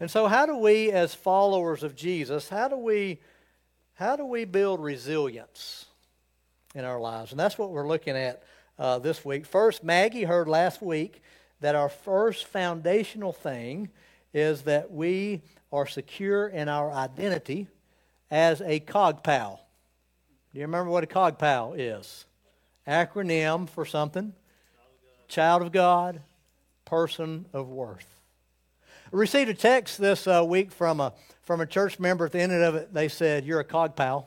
And so, how do we, as followers of Jesus, how do we, how do we build resilience in our lives? And that's what we're looking at uh, this week. First, Maggie heard last week that our first foundational thing is that we are secure in our identity as a COGPAL. Do you remember what a COGPAL is? Acronym for something. Child of God, person of worth. Received a text this uh, week from a, from a church member. At the end of it, they said, You're a COGPAL.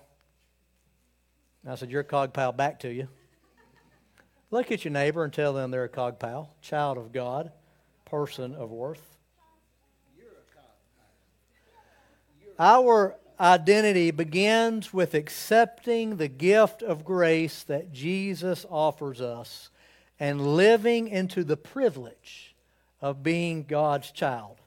And I said, You're a cog pal back to you. Look at your neighbor and tell them they're a cog pal, child of God, person of worth. Our identity begins with accepting the gift of grace that Jesus offers us and living into the privilege of being God's child.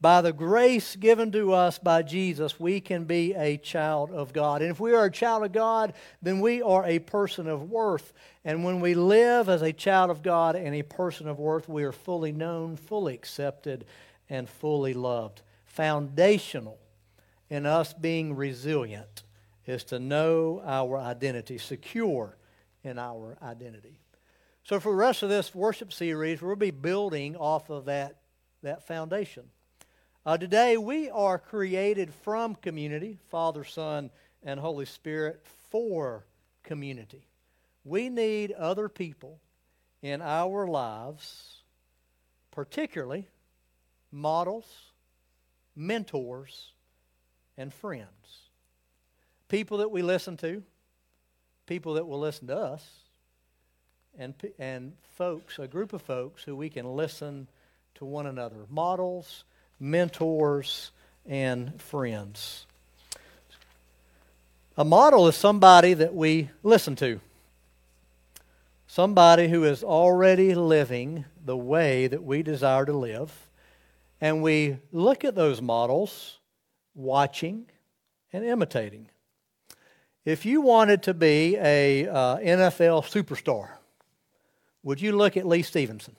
By the grace given to us by Jesus, we can be a child of God. And if we are a child of God, then we are a person of worth. And when we live as a child of God and a person of worth, we are fully known, fully accepted, and fully loved. Foundational in us being resilient is to know our identity, secure in our identity. So, for the rest of this worship series, we'll be building off of that, that foundation. Uh, today, we are created from community, Father, Son, and Holy Spirit, for community. We need other people in our lives, particularly models, mentors, and friends. People that we listen to, people that will listen to us, and, and folks, a group of folks who we can listen to one another. Models, mentors, and friends. A model is somebody that we listen to. Somebody who is already living the way that we desire to live. And we look at those models, watching and imitating. If you wanted to be a uh, NFL superstar, would you look at Lee Stevenson?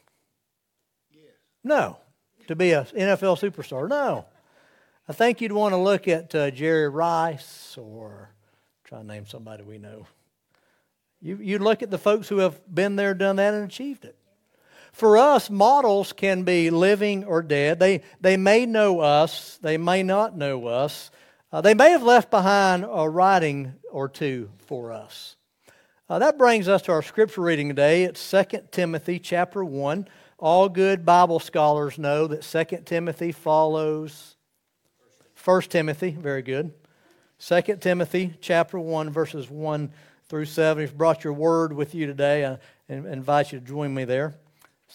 Yes. No to be an NFL superstar. No. I think you'd want to look at uh, Jerry Rice or try to name somebody we know. You, you look at the folks who have been there, done that, and achieved it. For us, models can be living or dead. They, they may know us, they may not know us. Uh, they may have left behind a writing or two for us. Uh, that brings us to our scripture reading today. It's 2 Timothy chapter 1. All good Bible scholars know that 2 Timothy follows 1 Timothy. Very good. 2 Timothy chapter 1, verses 1 through 7. If you brought your word with you today, I invite you to join me there.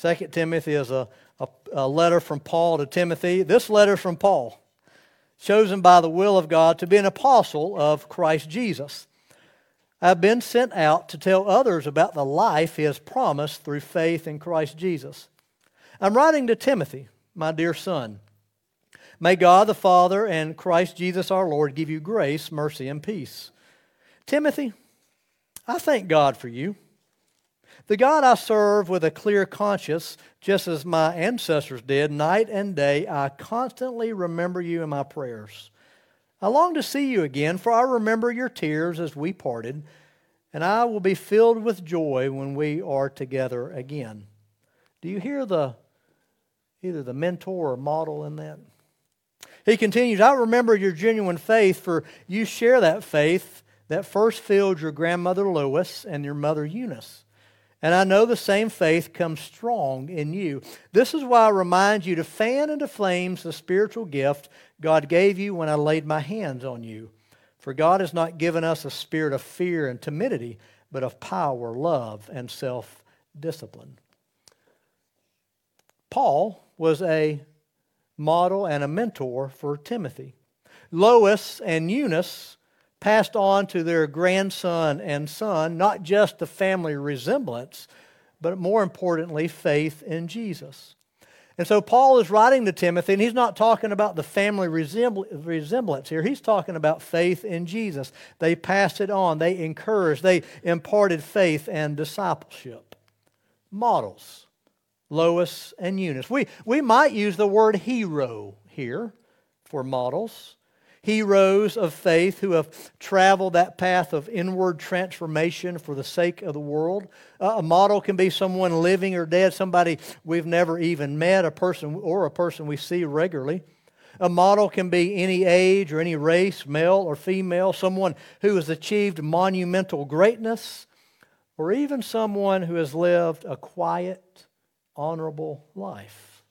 2 Timothy is a, a, a letter from Paul to Timothy. This letter from Paul, chosen by the will of God to be an apostle of Christ Jesus. I've been sent out to tell others about the life he has promised through faith in Christ Jesus. I'm writing to Timothy, my dear son. May God the Father and Christ Jesus our Lord give you grace, mercy, and peace. Timothy, I thank God for you. The God I serve with a clear conscience, just as my ancestors did, night and day, I constantly remember you in my prayers. I long to see you again, for I remember your tears as we parted, and I will be filled with joy when we are together again. Do you hear the either the mentor or model in that. He continues, I remember your genuine faith, for you share that faith that first filled your grandmother Lois and your mother Eunice. And I know the same faith comes strong in you. This is why I remind you to fan into flames the spiritual gift God gave you when I laid my hands on you. For God has not given us a spirit of fear and timidity, but of power, love, and self discipline. Paul was a model and a mentor for Timothy. Lois and Eunice passed on to their grandson and son not just the family resemblance, but more importantly, faith in Jesus. And so Paul is writing to Timothy, and he's not talking about the family resemblance here. He's talking about faith in Jesus. They passed it on, they encouraged, they imparted faith and discipleship. Models Lois and Eunice. We, we might use the word hero here for models. Heroes of faith who have traveled that path of inward transformation for the sake of the world. Uh, a model can be someone living or dead, somebody we've never even met, a person or a person we see regularly. A model can be any age or any race, male or female, someone who has achieved monumental greatness, or even someone who has lived a quiet, honorable life.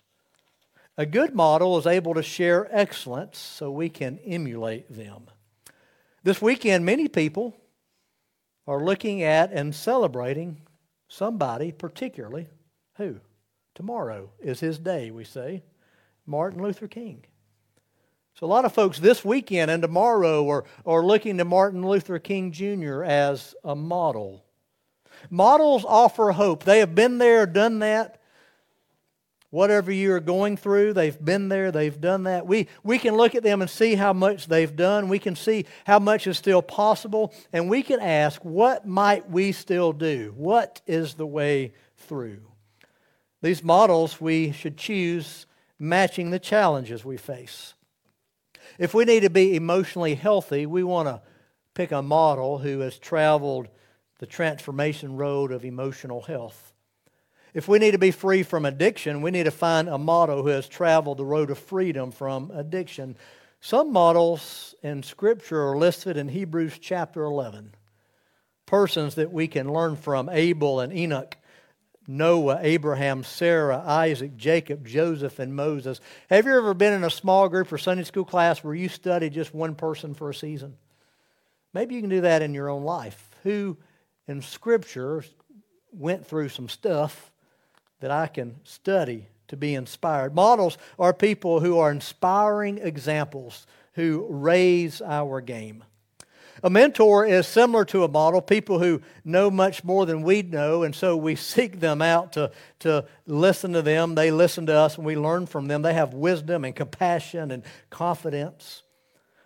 A good model is able to share excellence so we can emulate them. This weekend, many people are looking at and celebrating somebody, particularly who? Tomorrow is his day, we say. Martin Luther King. So, a lot of folks this weekend and tomorrow are, are looking to Martin Luther King Jr. as a model. Models offer hope. They have been there, done that, whatever you are going through, they've been there, they've done that. We, we can look at them and see how much they've done. We can see how much is still possible, and we can ask, what might we still do? What is the way through? These models we should choose matching the challenges we face. If we need to be emotionally healthy, we want to pick a model who has traveled the transformation road of emotional health. If we need to be free from addiction, we need to find a model who has traveled the road of freedom from addiction. Some models in Scripture are listed in Hebrews chapter 11. Persons that we can learn from Abel and Enoch, Noah, Abraham, Sarah, Isaac, Jacob, Joseph, and Moses. Have you ever been in a small group or Sunday school class where you study just one person for a season? Maybe you can do that in your own life. Who in Scripture went through some stuff that I can study to be inspired. Models are people who are inspiring examples who raise our game. A mentor is similar to a model, people who know much more than we know, and so we seek them out to, to listen to them. They listen to us and we learn from them. They have wisdom and compassion and confidence.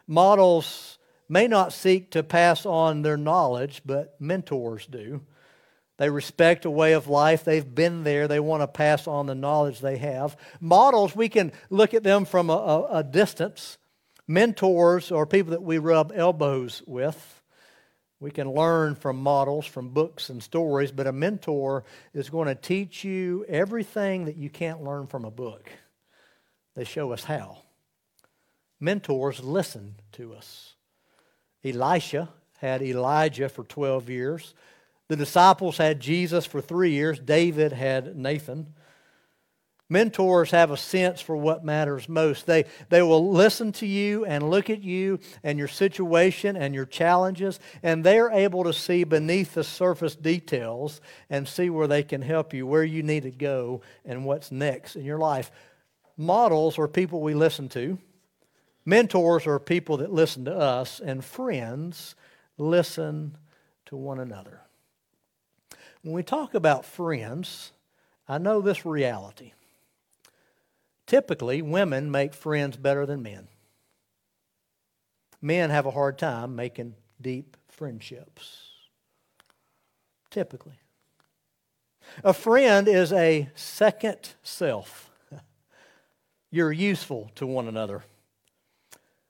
Models may not seek to pass on their knowledge, but mentors do. They respect a way of life. They've been there. They want to pass on the knowledge they have. Models, we can look at them from a, a, a distance. Mentors are people that we rub elbows with. We can learn from models, from books and stories, but a mentor is going to teach you everything that you can't learn from a book. They show us how. Mentors listen to us. Elisha had Elijah for 12 years. The disciples had Jesus for three years, David had Nathan. Mentors have a sense for what matters most. They, they will listen to you and look at you and your situation and your challenges, and they're able to see beneath the surface details and see where they can help you, where you need to go, and what's next in your life. Models are people we listen to, mentors are people that listen to us, and friends listen to one another. When we talk about friends, I know this reality. Typically, women make friends better than men. Men have a hard time making deep friendships. Typically. A friend is a second self. You're useful to one another.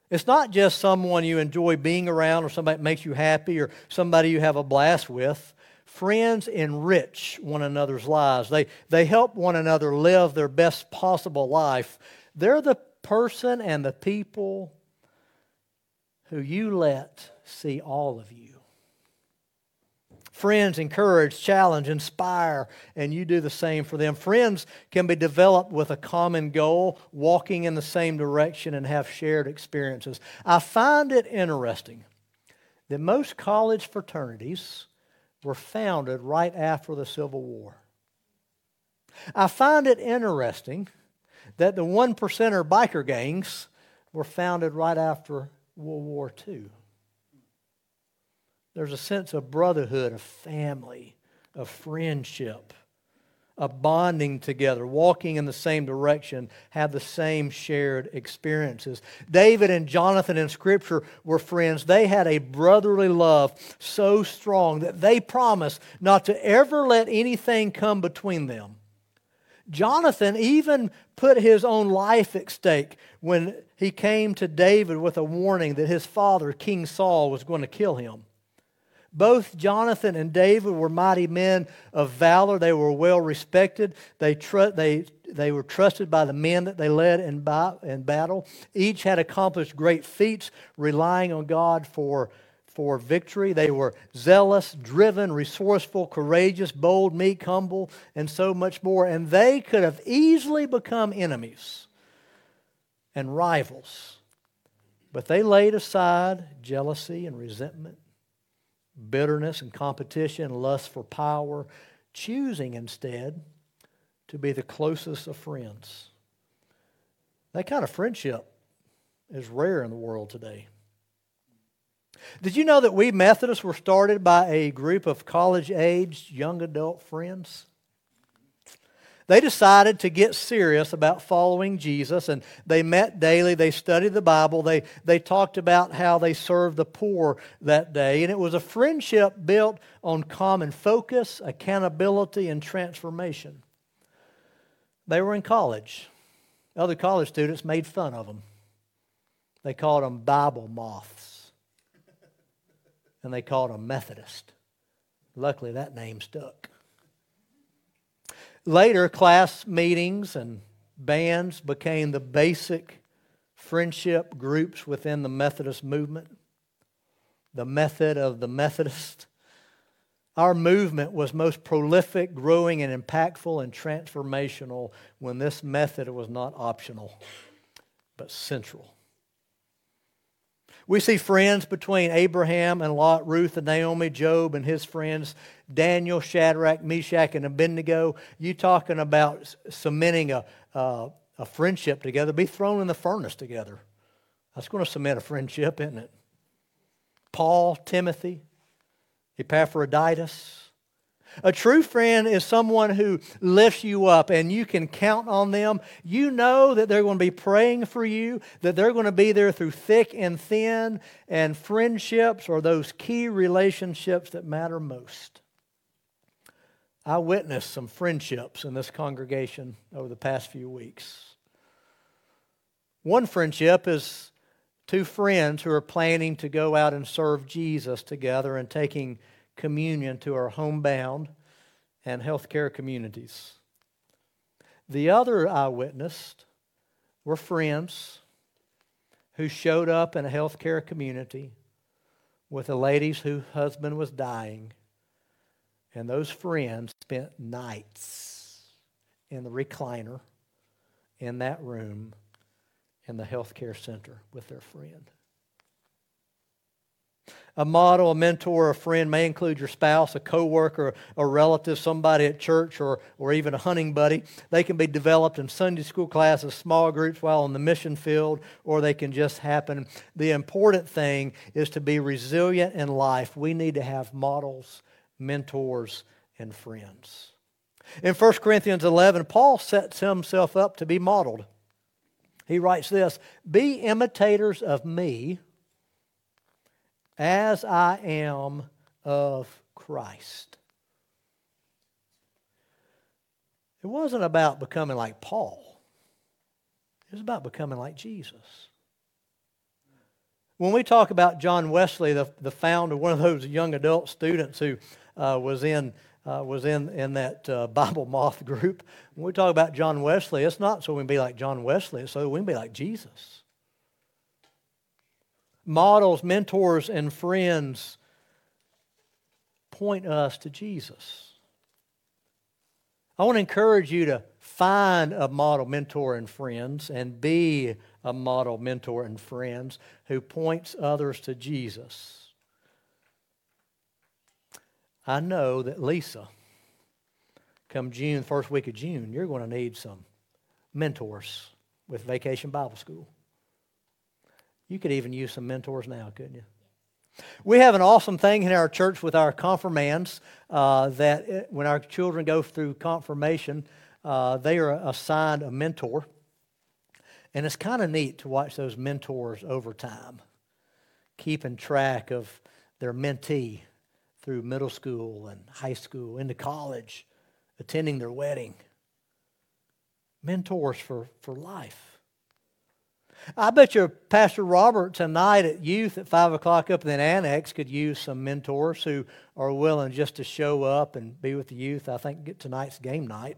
It's not just someone you enjoy being around or somebody that makes you happy or somebody you have a blast with. Friends enrich one another's lives. They, they help one another live their best possible life. They're the person and the people who you let see all of you. Friends encourage, challenge, inspire, and you do the same for them. Friends can be developed with a common goal, walking in the same direction, and have shared experiences. I find it interesting that most college fraternities were founded right after the Civil War. I find it interesting that the one percenter biker gangs were founded right after World War II. There's a sense of brotherhood, of family, of friendship a bonding together, walking in the same direction, have the same shared experiences. David and Jonathan in Scripture were friends. They had a brotherly love so strong that they promised not to ever let anything come between them. Jonathan even put his own life at stake when he came to David with a warning that his father, King Saul, was going to kill him. Both Jonathan and David were mighty men of valor. They were well respected. They, tr- they, they were trusted by the men that they led in, bi- in battle. Each had accomplished great feats, relying on God for, for victory. They were zealous, driven, resourceful, courageous, bold, meek, humble, and so much more. And they could have easily become enemies and rivals. But they laid aside jealousy and resentment bitterness and competition, lust for power, choosing instead to be the closest of friends. That kind of friendship is rare in the world today. Did you know that we Methodists were started by a group of college aged young adult friends? They decided to get serious about following Jesus, and they met daily. They studied the Bible. They, they talked about how they served the poor that day. And it was a friendship built on common focus, accountability, and transformation. They were in college. Other college students made fun of them. They called them Bible moths, and they called them Methodist. Luckily, that name stuck. Later, class meetings and bands became the basic friendship groups within the Methodist movement, the method of the Methodist. Our movement was most prolific, growing, and impactful and transformational when this method was not optional, but central. We see friends between Abraham and Lot, Ruth and Naomi, Job and his friends, Daniel, Shadrach, Meshach, and Abednego. You talking about cementing a, a, a friendship together, be thrown in the furnace together. That's going to cement a friendship, isn't it? Paul, Timothy, Epaphroditus, a true friend is someone who lifts you up and you can count on them. You know that they're going to be praying for you, that they're going to be there through thick and thin, and friendships are those key relationships that matter most. I witnessed some friendships in this congregation over the past few weeks. One friendship is two friends who are planning to go out and serve Jesus together and taking communion to our homebound and healthcare communities. The other I witnessed were friends who showed up in a healthcare community with a lady whose husband was dying. And those friends spent nights in the recliner in that room in the healthcare center with their friend. A model, a mentor, a friend may include your spouse, a coworker, a relative, somebody at church, or, or even a hunting buddy. They can be developed in Sunday school classes, small groups while on the mission field, or they can just happen. The important thing is to be resilient in life. We need to have models, mentors, and friends. In 1 Corinthians 11, Paul sets himself up to be modeled. He writes this Be imitators of me as I am of Christ. It wasn't about becoming like Paul, it was about becoming like Jesus. When we talk about John Wesley, the, the founder, one of those young adult students who uh, was in uh, was in, in that uh, Bible moth group. When we talk about John Wesley, it's not so we can be like John Wesley, it's so we can be like Jesus models, mentors, and friends point us to Jesus. I want to encourage you to find a model mentor and friends and be a model mentor and friends who points others to Jesus. I know that Lisa, come June, first week of June, you're going to need some mentors with Vacation Bible School. You could even use some mentors now, couldn't you? We have an awesome thing in our church with our confirmands uh, that when our children go through confirmation, uh, they are assigned a mentor. And it's kind of neat to watch those mentors over time, keeping track of their mentee through middle school and high school, into college, attending their wedding. mentors for, for life. I bet your Pastor Robert tonight at youth at 5 o'clock up in the annex could use some mentors who are willing just to show up and be with the youth. I think tonight's game night.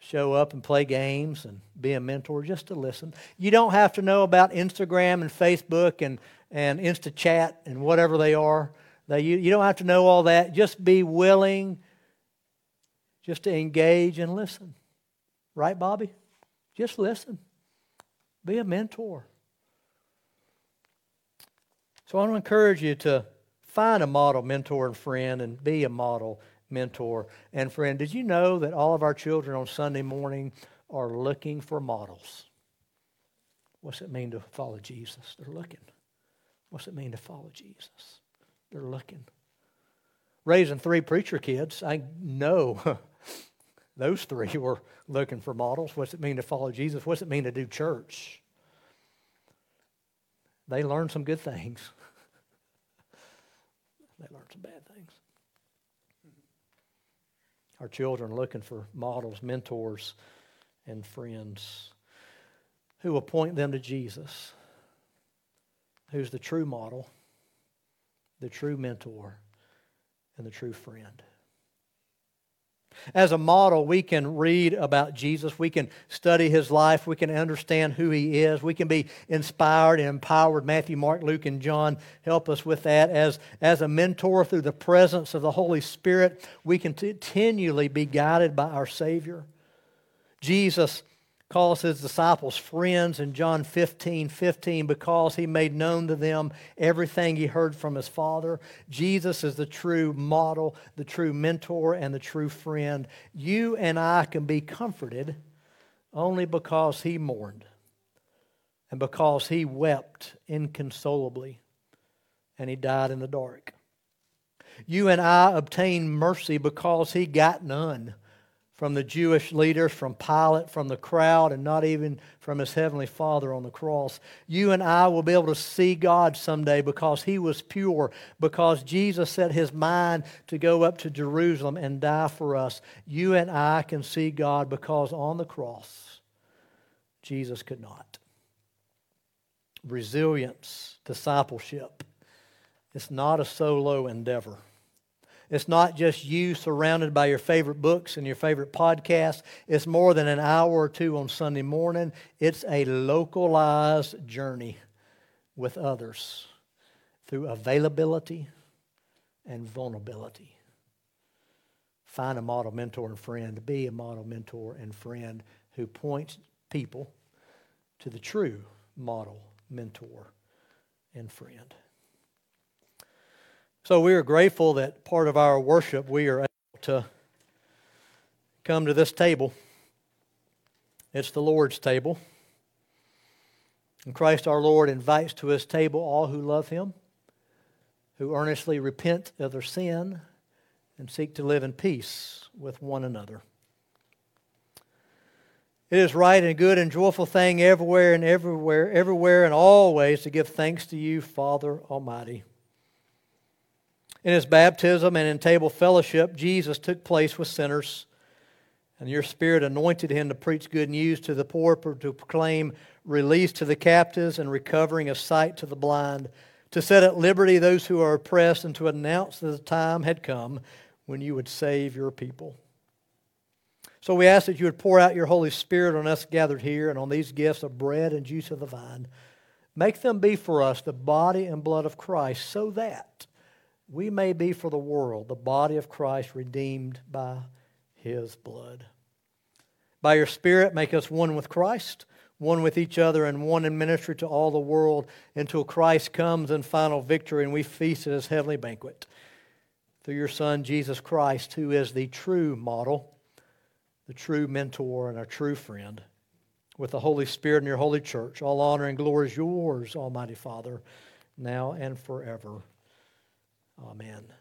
Show up and play games and be a mentor just to listen. You don't have to know about Instagram and Facebook and, and InstaChat and whatever they are. They, you, you don't have to know all that. Just be willing just to engage and listen. Right, Bobby? Just listen. Be a mentor. So I want to encourage you to find a model mentor and friend and be a model mentor and friend. Did you know that all of our children on Sunday morning are looking for models? What's it mean to follow Jesus? They're looking. What's it mean to follow Jesus? They're looking. Raising three preacher kids, I know those three were looking for models. What's it mean to follow Jesus? What's it mean to do church? They learned some good things. they learned some bad things. Our children are looking for models, mentors, and friends who will point them to Jesus, who's the true model, the true mentor, and the true friend. As a model, we can read about Jesus. We can study his life. We can understand who he is. We can be inspired and empowered. Matthew, Mark, Luke, and John help us with that. As, as a mentor through the presence of the Holy Spirit, we can continually be guided by our Savior. Jesus calls his disciples friends in John 15 15 because he made known to them everything he heard from his Father. Jesus is the true model, the true mentor, and the true friend. You and I can be comforted only because he mourned and because he wept inconsolably and he died in the dark. You and I obtain mercy because he got none from the Jewish leaders, from Pilate, from the crowd, and not even from his heavenly Father on the cross. You and I will be able to see God someday because he was pure, because Jesus set his mind to go up to Jerusalem and die for us. You and I can see God because on the cross, Jesus could not. Resilience, discipleship. It's not a solo endeavor. It's not just you surrounded by your favorite books and your favorite podcasts. It's more than an hour or two on Sunday morning. It's a localized journey with others through availability and vulnerability. Find a model mentor and friend. Be a model mentor and friend who points people to the true model mentor and friend. So we are grateful that part of our worship we are able to come to this table. It's the Lord's table. And Christ our Lord invites to his table all who love him, who earnestly repent of their sin, and seek to live in peace with one another. It is right and good and joyful thing everywhere and everywhere, everywhere and always to give thanks to you, Father Almighty in his baptism and in table fellowship, Jesus took place with sinners, and your Spirit anointed him to preach good news to the poor, to proclaim release to the captives and recovering of sight to the blind, to set at liberty those who are oppressed, and to announce that the time had come when you would save your people. So we ask that you would pour out your Holy Spirit on us gathered here and on these gifts of bread and juice of the vine. Make them be for us the body and blood of Christ so that we may be for the world the body of Christ redeemed by his blood. By your Spirit, make us one with Christ, one with each other, and one in ministry to all the world until Christ comes in final victory and we feast at his heavenly banquet. Through your Son, Jesus Christ, who is the true model, the true mentor, and our true friend, with the Holy Spirit and your holy church, all honor and glory is yours, Almighty Father, now and forever. Amen.